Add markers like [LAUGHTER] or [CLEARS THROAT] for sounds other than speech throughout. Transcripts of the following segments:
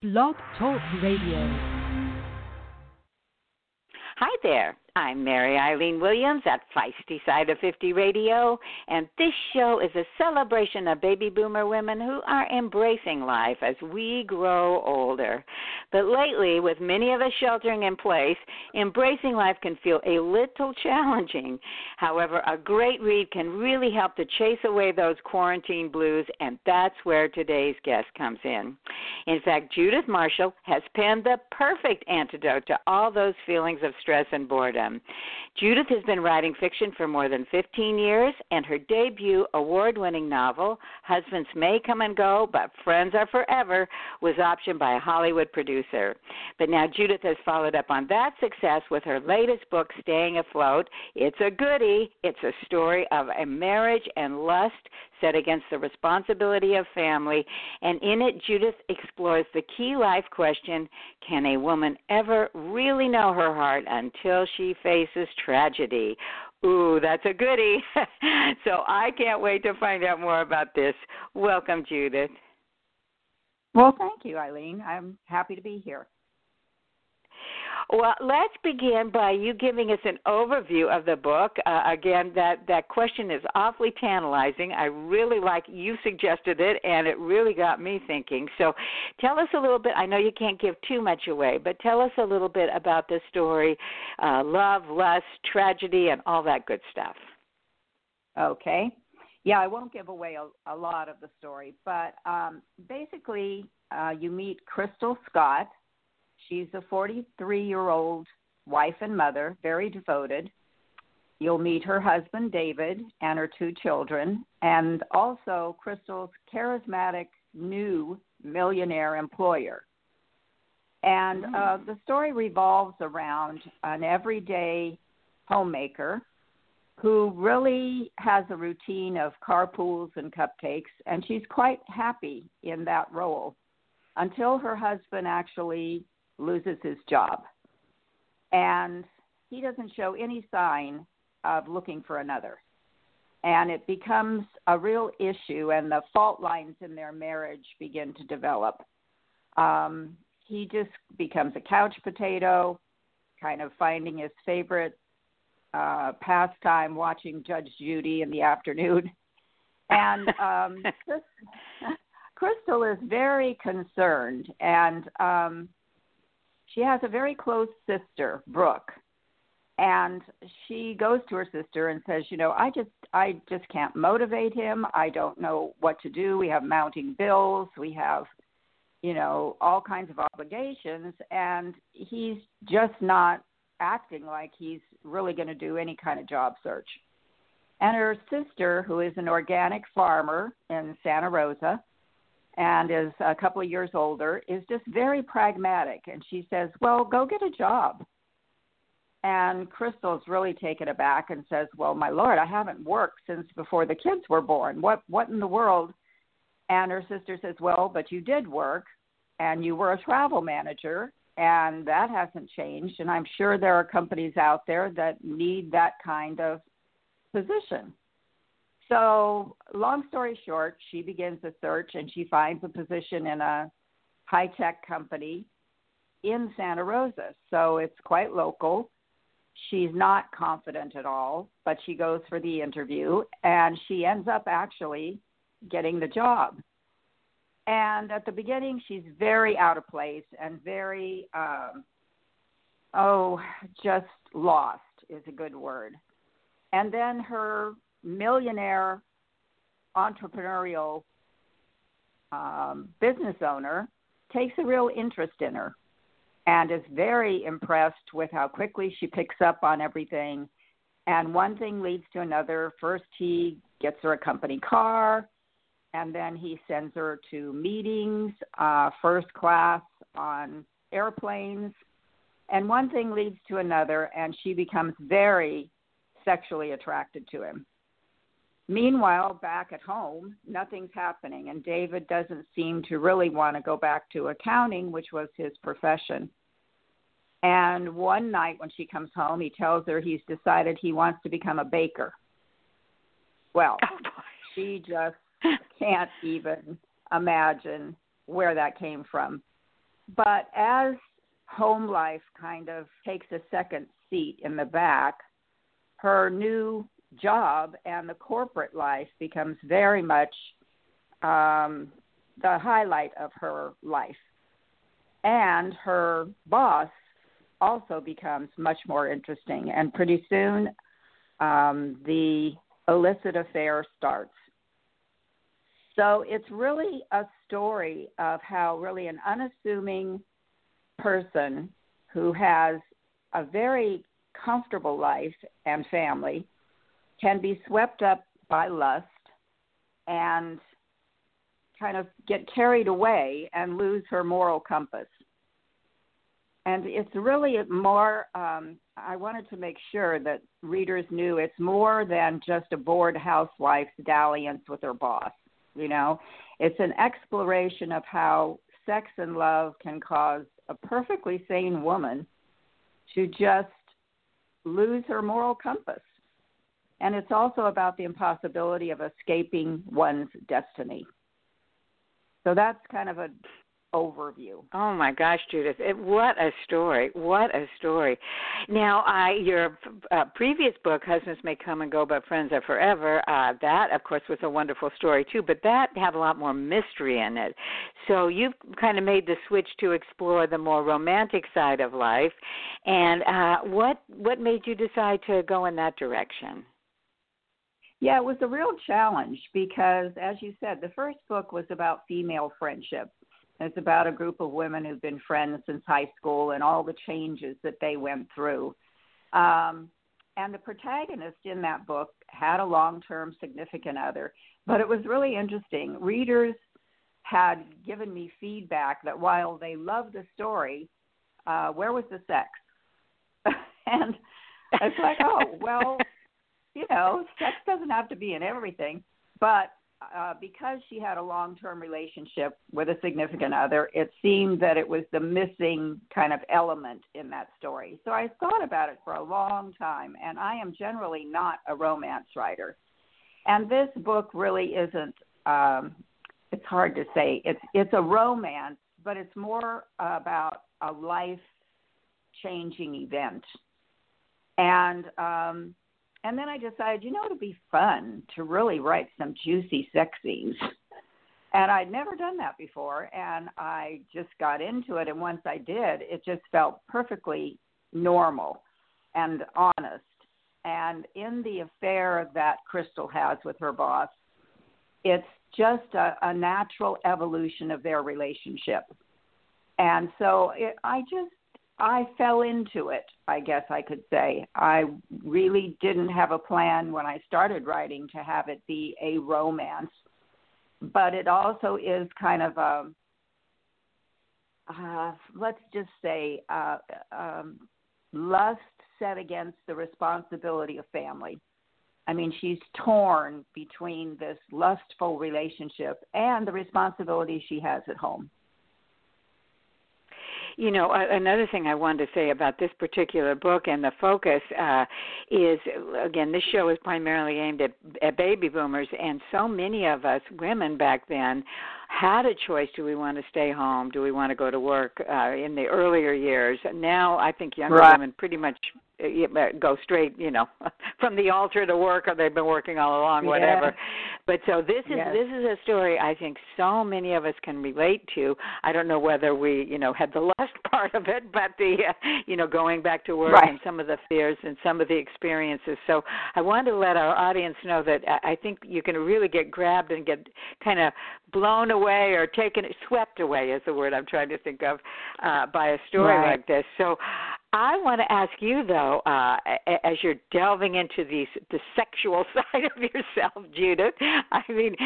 Blog Talk Radio. Hi there. I'm Mary Eileen Williams at Feisty Side of 50 Radio, and this show is a celebration of baby boomer women who are embracing life as we grow older. But lately, with many of us sheltering in place, embracing life can feel a little challenging. However, a great read can really help to chase away those quarantine blues, and that's where today's guest comes in. In fact, Judith Marshall has penned the perfect antidote to all those feelings of stress and boredom. Judith has been writing fiction for more than 15 years, and her debut award winning novel, Husbands May Come and Go, but Friends Are Forever, was optioned by a Hollywood producer. But now Judith has followed up on that success with her latest book, Staying Afloat. It's a goody. It's a story of a marriage and lust set against the responsibility of family. And in it, Judith explores the key life question can a woman ever really know her heart until she faces tragedy? Ooh, that's a goodie. [LAUGHS] so I can't wait to find out more about this. Welcome, Judith. Well, thank you, Eileen. I'm happy to be here. Well, let's begin by you giving us an overview of the book. Uh, again, that that question is awfully tantalizing. I really like you suggested it, and it really got me thinking. So, tell us a little bit. I know you can't give too much away, but tell us a little bit about the story, uh, love, lust, tragedy, and all that good stuff. Okay. Yeah, I won't give away a, a lot of the story, but um, basically, uh, you meet Crystal Scott She's a 43 year old wife and mother, very devoted. You'll meet her husband, David, and her two children, and also Crystal's charismatic new millionaire employer. And uh, mm. the story revolves around an everyday homemaker who really has a routine of carpools and cupcakes, and she's quite happy in that role until her husband actually loses his job. And he doesn't show any sign of looking for another. And it becomes a real issue, and the fault lines in their marriage begin to develop. Um, he just becomes a couch potato, kind of finding his favorite uh, pastime watching Judge Judy in the afternoon. [LAUGHS] And um, [LAUGHS] Crystal is very concerned, and um, she has a very close sister, Brooke, and she goes to her sister and says, "You know, I just I just can't motivate him. I don't know what to do. We have mounting bills. We have, you know, all kinds of obligations, and he's just not acting like he's really going to do any kind of job search." And her sister, who is an organic farmer in Santa Rosa, and is a couple of years older, is just very pragmatic. And she says, Well, go get a job. And Crystal's really taken aback and says, Well, my lord, I haven't worked since before the kids were born. What what in the world? And her sister says, Well, but you did work and you were a travel manager and that hasn't changed and I'm sure there are companies out there that need that kind of position. So, long story short, she begins a search and she finds a position in a high tech company in Santa Rosa. So, it's quite local. She's not confident at all, but she goes for the interview and she ends up actually getting the job. And at the beginning, she's very out of place and very, um, oh, just lost is a good word. And then her millionaire entrepreneurial um, business owner takes a real interest in her and is very impressed with how quickly she picks up on everything. And one thing leads to another. First, he gets her a company car, and then he sends her to meetings, uh, first class on airplanes. And one thing leads to another, and she becomes very sexually attracted to him. Meanwhile, back at home, nothing's happening, and David doesn't seem to really want to go back to accounting, which was his profession. And one night when she comes home, he tells her he's decided he wants to become a baker. Well, oh, she just can't even imagine where that came from. but as home life kind of takes a second seat in the back, her new job and the corporate life becomes very much um, the highlight of her life. And her boss also becomes much more interesting. And pretty soon, um, the illicit affair starts. So it's really a story of how really an unassuming person who has a very comfortable life and family can be swept up by lust and kind of get carried away and lose her moral compass. And it's really more, um, I wanted to make sure that readers knew it's more than just a bored housewife's dalliance with her boss. You know, it's an exploration of how sex and love can cause a perfectly sane woman to just lose her moral compass. And it's also about the impossibility of escaping one's destiny. So that's kind of an overview. Oh my gosh, Judith! It, what a story! What a story! Now, I your uh, previous book, "Husbands May Come and Go, but Friends Are Forever," uh, that of course was a wonderful story too, but that had a lot more mystery in it. So you've kind of made the switch to explore the more romantic side of life. And uh, what what made you decide to go in that direction? Yeah, it was a real challenge because, as you said, the first book was about female friendship it's about a group of women who've been friends since high school and all the changes that they went through. Um, and the protagonist in that book had a long term significant other. But it was really interesting. Readers had given me feedback that while they loved the story, uh, where was the sex? [LAUGHS] and it's like, oh, well, you know, sex doesn't have to be in everything. But uh, because she had a long term relationship with a significant other, it seemed that it was the missing kind of element in that story. So I thought about it for a long time, and I am generally not a romance writer. And this book really isn't. Um, it's hard to say. It's it's a romance, but it's more about a life changing event. And um, and then I decided, you know, it'd be fun to really write some juicy sex scenes. And I'd never done that before, and I just got into it. And once I did, it just felt perfectly normal and honest. And in the affair that Crystal has with her boss, it's just a, a natural evolution of their relationship. And so it, I just I fell into it, I guess I could say. I really didn't have a plan when I started writing to have it be a romance, but it also is kind of a, uh, let's just say, uh, um, lust set against the responsibility of family. I mean, she's torn between this lustful relationship and the responsibility she has at home you know, another thing I wanted to say about this particular book and the focus uh, is again, this show is primarily aimed at, at baby boomers, and so many of us women back then had a choice do we want to stay home do we want to go to work uh, in the earlier years now i think younger right. women pretty much uh, go straight, you know, [LAUGHS] from the altar to work, or they've been working all along, whatever. Yes. But so this is yes. this is a story I think so many of us can relate to. I don't know whether we, you know, had the [LAUGHS] last part of it, but the, uh, you know, going back to work right. and some of the fears and some of the experiences. So I wanted to let our audience know that I think you can really get grabbed and get kind of blown away or taken, swept away is the word I'm trying to think of, uh, by a story right. like this. So I want to ask you though, uh, as you're delving into these the sexual [LAUGHS] side of yourself, Judith. I mean,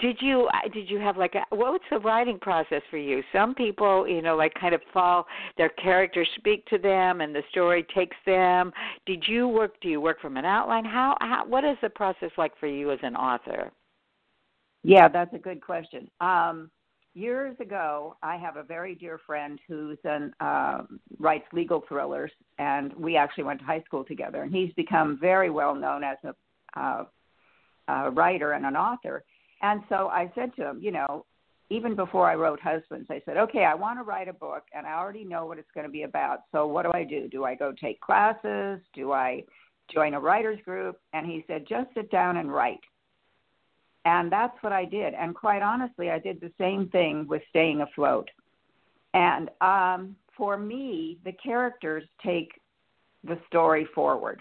did you uh, did you have like a was the writing process for you? Some people, you know, like kind of fall their characters speak to them and the story takes them. Did you work? Do you work from an outline? How, how what is the process like for you as an author? Yeah, that's a good question. Um, years ago, I have a very dear friend who's an uh, writes legal thrillers, and we actually went to high school together. And he's become very well known as a, uh, a writer and an author. And so I said to him, you know, even before I wrote Husbands, I said, okay, I want to write a book and I already know what it's going to be about. So what do I do? Do I go take classes? Do I join a writer's group? And he said, just sit down and write. And that's what I did. And quite honestly, I did the same thing with Staying Afloat. And um, for me, the characters take the story forward.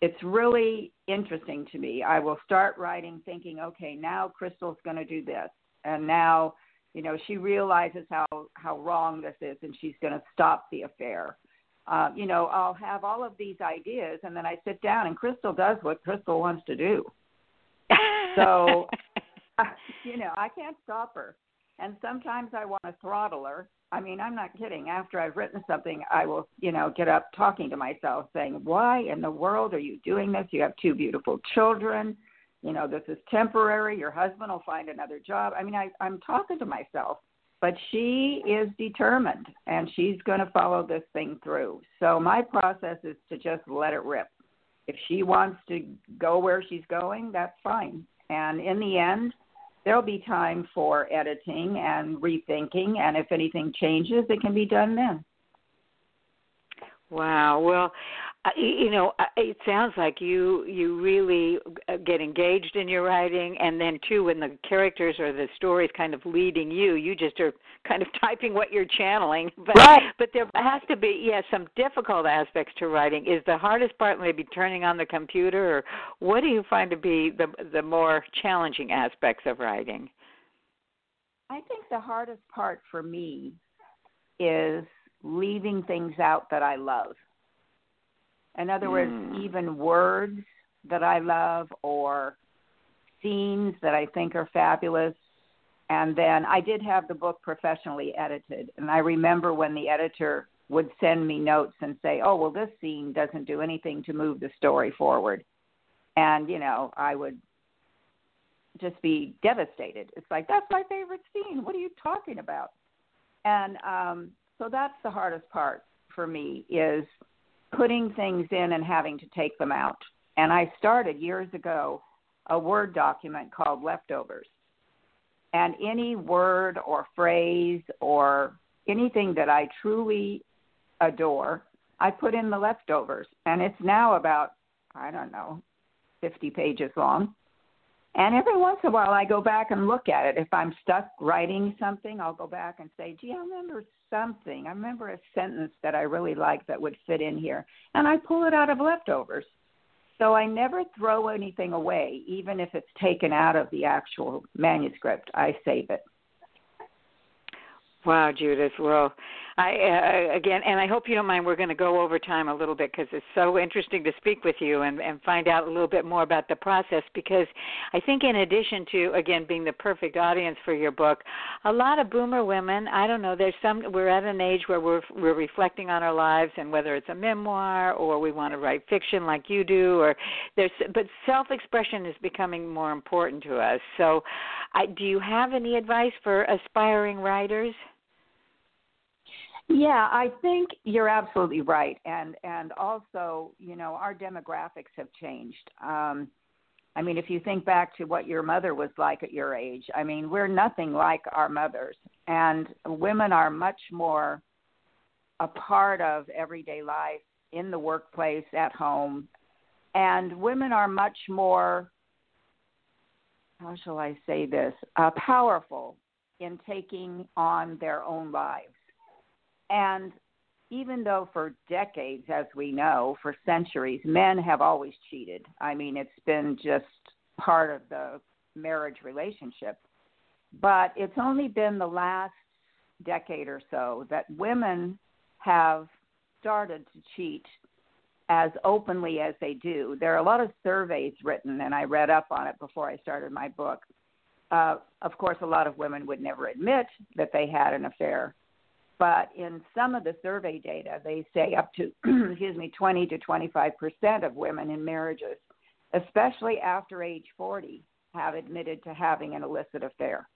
It's really interesting to me. I will start writing thinking, okay, now Crystal's going to do this and now you know she realizes how how wrong this is and she's going to stop the affair uh, you know i'll have all of these ideas and then i sit down and crystal does what crystal wants to do so [LAUGHS] uh, you know i can't stop her and sometimes i want to throttle her i mean i'm not kidding after i've written something i will you know get up talking to myself saying why in the world are you doing this you have two beautiful children you know, this is temporary. Your husband will find another job. I mean, I, I'm talking to myself, but she is determined and she's going to follow this thing through. So my process is to just let it rip. If she wants to go where she's going, that's fine. And in the end, there'll be time for editing and rethinking. And if anything changes, it can be done then. Wow. Well, you know it sounds like you you really uh, get engaged in your writing and then too when the characters or the stories kind of leading you you just are kind of [LAUGHS] typing what you're channeling. But right. but there has to be yeah some difficult aspects to writing. Is the hardest part maybe turning on the computer or what do you find to be the the more challenging aspects of writing? I think the hardest part for me is leaving things out that i love in other words, mm. even words that I love or scenes that I think are fabulous. And then I did have the book professionally edited. And I remember when the editor would send me notes and say, oh, well, this scene doesn't do anything to move the story forward. And, you know, I would just be devastated. It's like, that's my favorite scene. What are you talking about? And um, so that's the hardest part for me is putting things in and having to take them out. And I started years ago a Word document called Leftovers. And any word or phrase or anything that I truly adore, I put in the leftovers. And it's now about, I don't know, 50 pages long. And every once in a while, I go back and look at it. If I'm stuck writing something, I'll go back and say, gee, I remember something. I remember a sentence that I really like that would fit in here. And I pull it out of leftovers. So I never throw anything away, even if it's taken out of the actual manuscript. I save it. Wow, Judith. Well, I uh, again, and I hope you don't mind. We're going to go over time a little bit because it's so interesting to speak with you and and find out a little bit more about the process. Because I think, in addition to again being the perfect audience for your book, a lot of boomer women. I don't know. There's some. We're at an age where we're we're reflecting on our lives, and whether it's a memoir or we want to write fiction like you do, or there's. But self-expression is becoming more important to us. So, I, do you have any advice for aspiring writers? Yeah, I think you're absolutely right, and and also, you know, our demographics have changed. Um, I mean, if you think back to what your mother was like at your age, I mean, we're nothing like our mothers, and women are much more a part of everyday life in the workplace, at home, and women are much more. How shall I say this? Uh, powerful in taking on their own lives and even though for decades, as we know, for centuries, men have always cheated. I mean, it's been just part of the marriage relationship. But it's only been the last decade or so that women have started to cheat as openly as they do. There are a lot of surveys written, and I read up on it before I started my book. Uh, of course, a lot of women would never admit that they had an affair, but in some of the survey data, they say up to, [CLEARS THROAT] excuse me, 20 to 25 percent of women in marriages, especially after age 40, have admitted to having an illicit affair.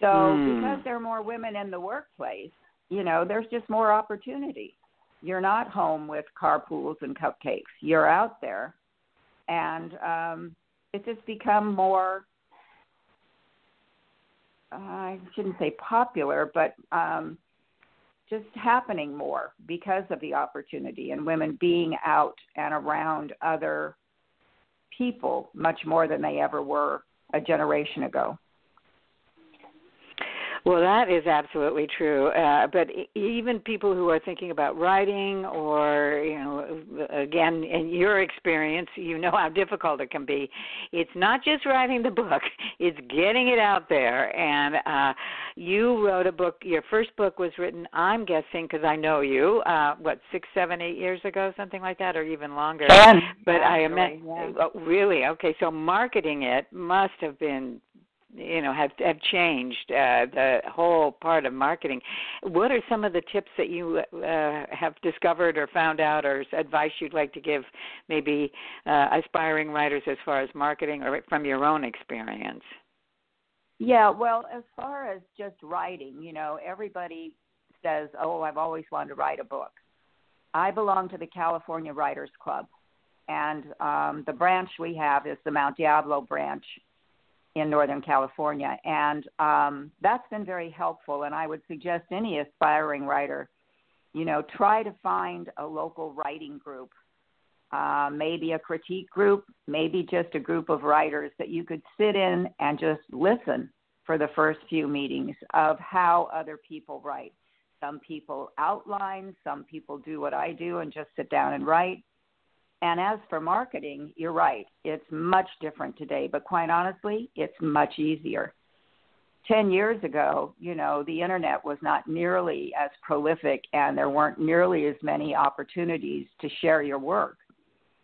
So mm. because there are more women in the workplace, you know, there's just more opportunity. You're not home with carpools and cupcakes. You're out there, and um, it's just become more I shouldn't say popular, but um, just happening more because of the opportunity and women being out and around other people much more than they ever were a generation ago. Well, that is absolutely true. Uh, but even people who are thinking about writing, or you know, again, in your experience, you know how difficult it can be. It's not just writing the book; [LAUGHS] it's getting it out there. And uh, you wrote a book. Your first book was written, I'm guessing, because I know you. Uh, what six, seven, eight years ago, something like that, or even longer. Ten. But I meant, yeah. oh, really okay. So marketing it must have been you know have have changed uh, the whole part of marketing. What are some of the tips that you uh, have discovered or found out, or advice you'd like to give maybe uh, aspiring writers as far as marketing, or from your own experience? Yeah, well, as far as just writing, you know, everybody says, "Oh, I've always wanted to write a book." I belong to the California Writers Club, and um, the branch we have is the Mount Diablo branch in Northern California. And um, that's been very helpful. And I would suggest any aspiring writer, you know, try to find a local writing group, uh, maybe a critique group, maybe just a group of writers that you could sit in and just listen for the first few meetings of how other people write. Some people outline, some people do what I do and just sit down and write. And as for marketing, you're right. It's much different today, but quite honestly, it's much easier. 10 years ago, you know, the internet was not nearly as prolific and there weren't nearly as many opportunities to share your work.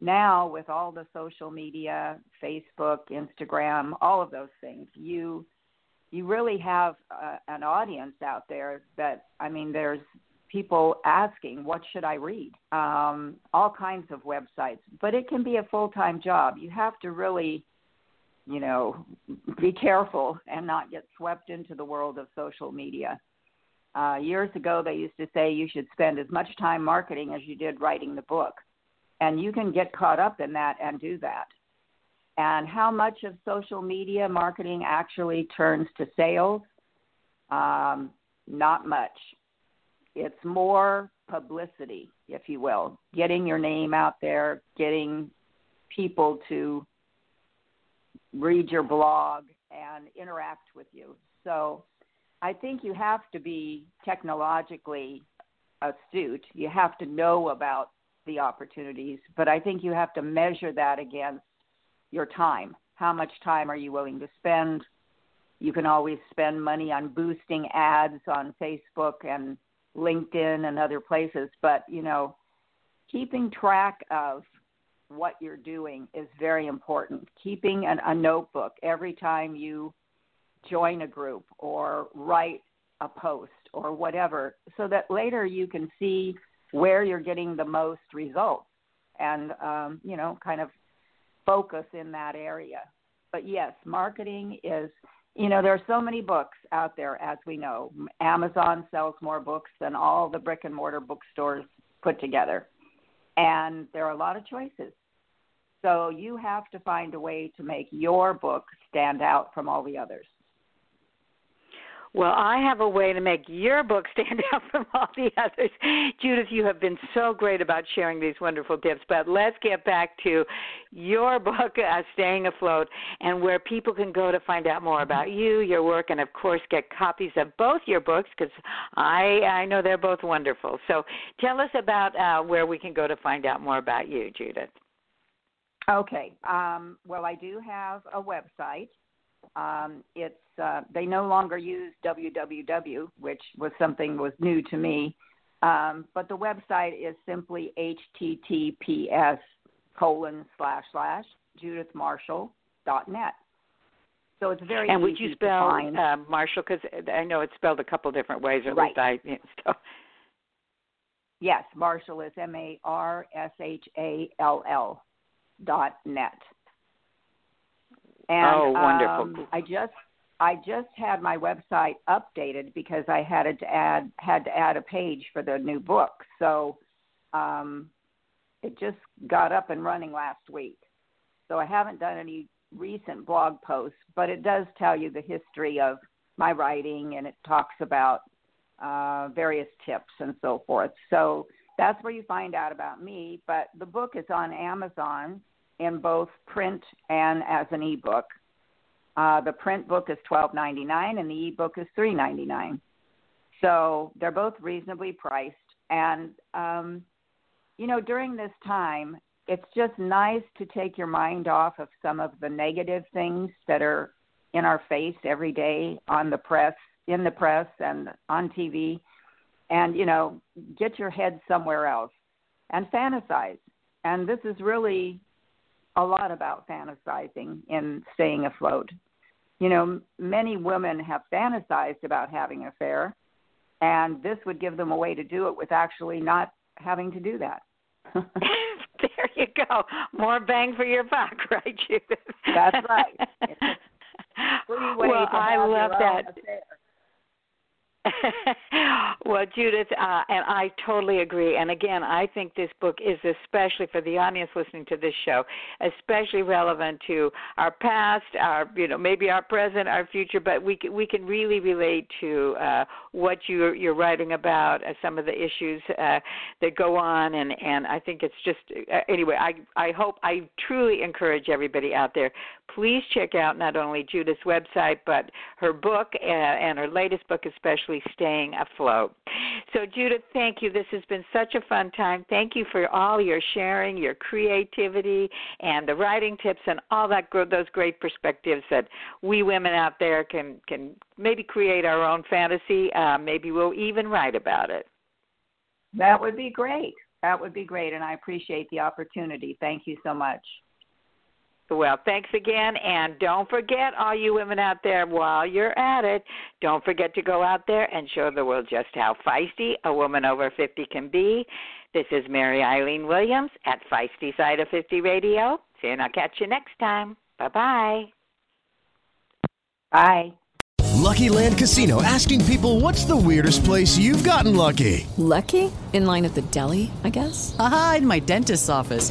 Now, with all the social media, Facebook, Instagram, all of those things, you you really have uh, an audience out there that I mean there's people asking, what should I read? Um, all kinds of websites, but it can be a full time job. You have to really, you know, be careful and not get swept into the world of social media. Uh, years ago, they used to say you should spend as much time marketing as you did writing the book. And you can get caught up in that and do that. And how much of social media marketing actually turns to sales? Um, not much it's more publicity, if you will, getting your name out there, getting people to read your blog and interact with you. So I think you have to be technologically astute. You have to know about the opportunities, but I think you have to measure that against your time. How much time are you willing to spend? You can always spend money on boosting ads on Facebook and LinkedIn and other places, but you know, keeping track of what you're doing is very important. Keeping an, a notebook every time you join a group or write a post or whatever, so that later you can see where you're getting the most results and um, you know, kind of focus in that area. But yes, marketing is you know, there are so many books out there, as we know. Amazon sells more books than all the brick and mortar bookstores put together. And there are a lot of choices. So you have to find a way to make your book stand out from all the others. Well, I have a way to make your book [LAUGHS] stand out from all the others. Judith, you have been so great about sharing these wonderful tips. But let's get back to your [LAUGHS] book, uh, Staying Afloat, and where people can go to find out more about you, your work, and of course get copies of both your books because I I know they're both wonderful. So tell us about uh, where we can go to find out more about you, Judith. Okay. Um, well, I do have a website. Um, it's uh, they no longer use www, which was something was new to me. Um, but the website is simply https colon slash slash judithmarshall.net. So it's very and would you spell uh, Marshall? Because I know it's spelled a couple different ways. Or right. at least I. [LAUGHS] so. Yes, Marshall is M A R S H A L L dot net. And, oh, wonderful! Um, I just I just had my website updated because I had to add had to add a page for the new book. So um, it just got up and running last week. So I haven't done any recent blog posts, but it does tell you the history of my writing and it talks about uh, various tips and so forth. So that's where you find out about me. But the book is on Amazon in both print and as an ebook. Uh, the print book is twelve ninety nine, and the ebook is three ninety nine. So they're both reasonably priced. And um, you know, during this time, it's just nice to take your mind off of some of the negative things that are in our face every day on the press, in the press, and on TV, and you know, get your head somewhere else and fantasize. And this is really a lot about fantasizing and staying afloat. You know, many women have fantasized about having an affair, and this would give them a way to do it with actually not having to do that. [LAUGHS] there you go. More bang for your buck, [LAUGHS] right, Judith? That's right. [LAUGHS] well, I love that. Affair. [LAUGHS] well, Judith, uh, and I totally agree. And again, I think this book is especially for the audience listening to this show, especially relevant to our past, our you know maybe our present, our future. But we can, we can really relate to uh, what you're you're writing about, uh, some of the issues uh, that go on, and and I think it's just uh, anyway. I I hope I truly encourage everybody out there. Please check out not only Judith's website but her book uh, and her latest book, especially staying afloat. So, Judith, thank you. This has been such a fun time. Thank you for all your sharing, your creativity, and the writing tips, and all that those great perspectives that we women out there can can maybe create our own fantasy. Uh, maybe we'll even write about it. That would be great. That would be great, and I appreciate the opportunity. Thank you so much. Well, thanks again. And don't forget, all you women out there, while you're at it, don't forget to go out there and show the world just how feisty a woman over 50 can be. This is Mary Eileen Williams at Feisty Side of 50 Radio. See you, and I'll catch you next time. Bye-bye. Bye. Lucky Land Casino asking people what's the weirdest place you've gotten lucky? Lucky? In line at the deli, I guess? Aha, in my dentist's office.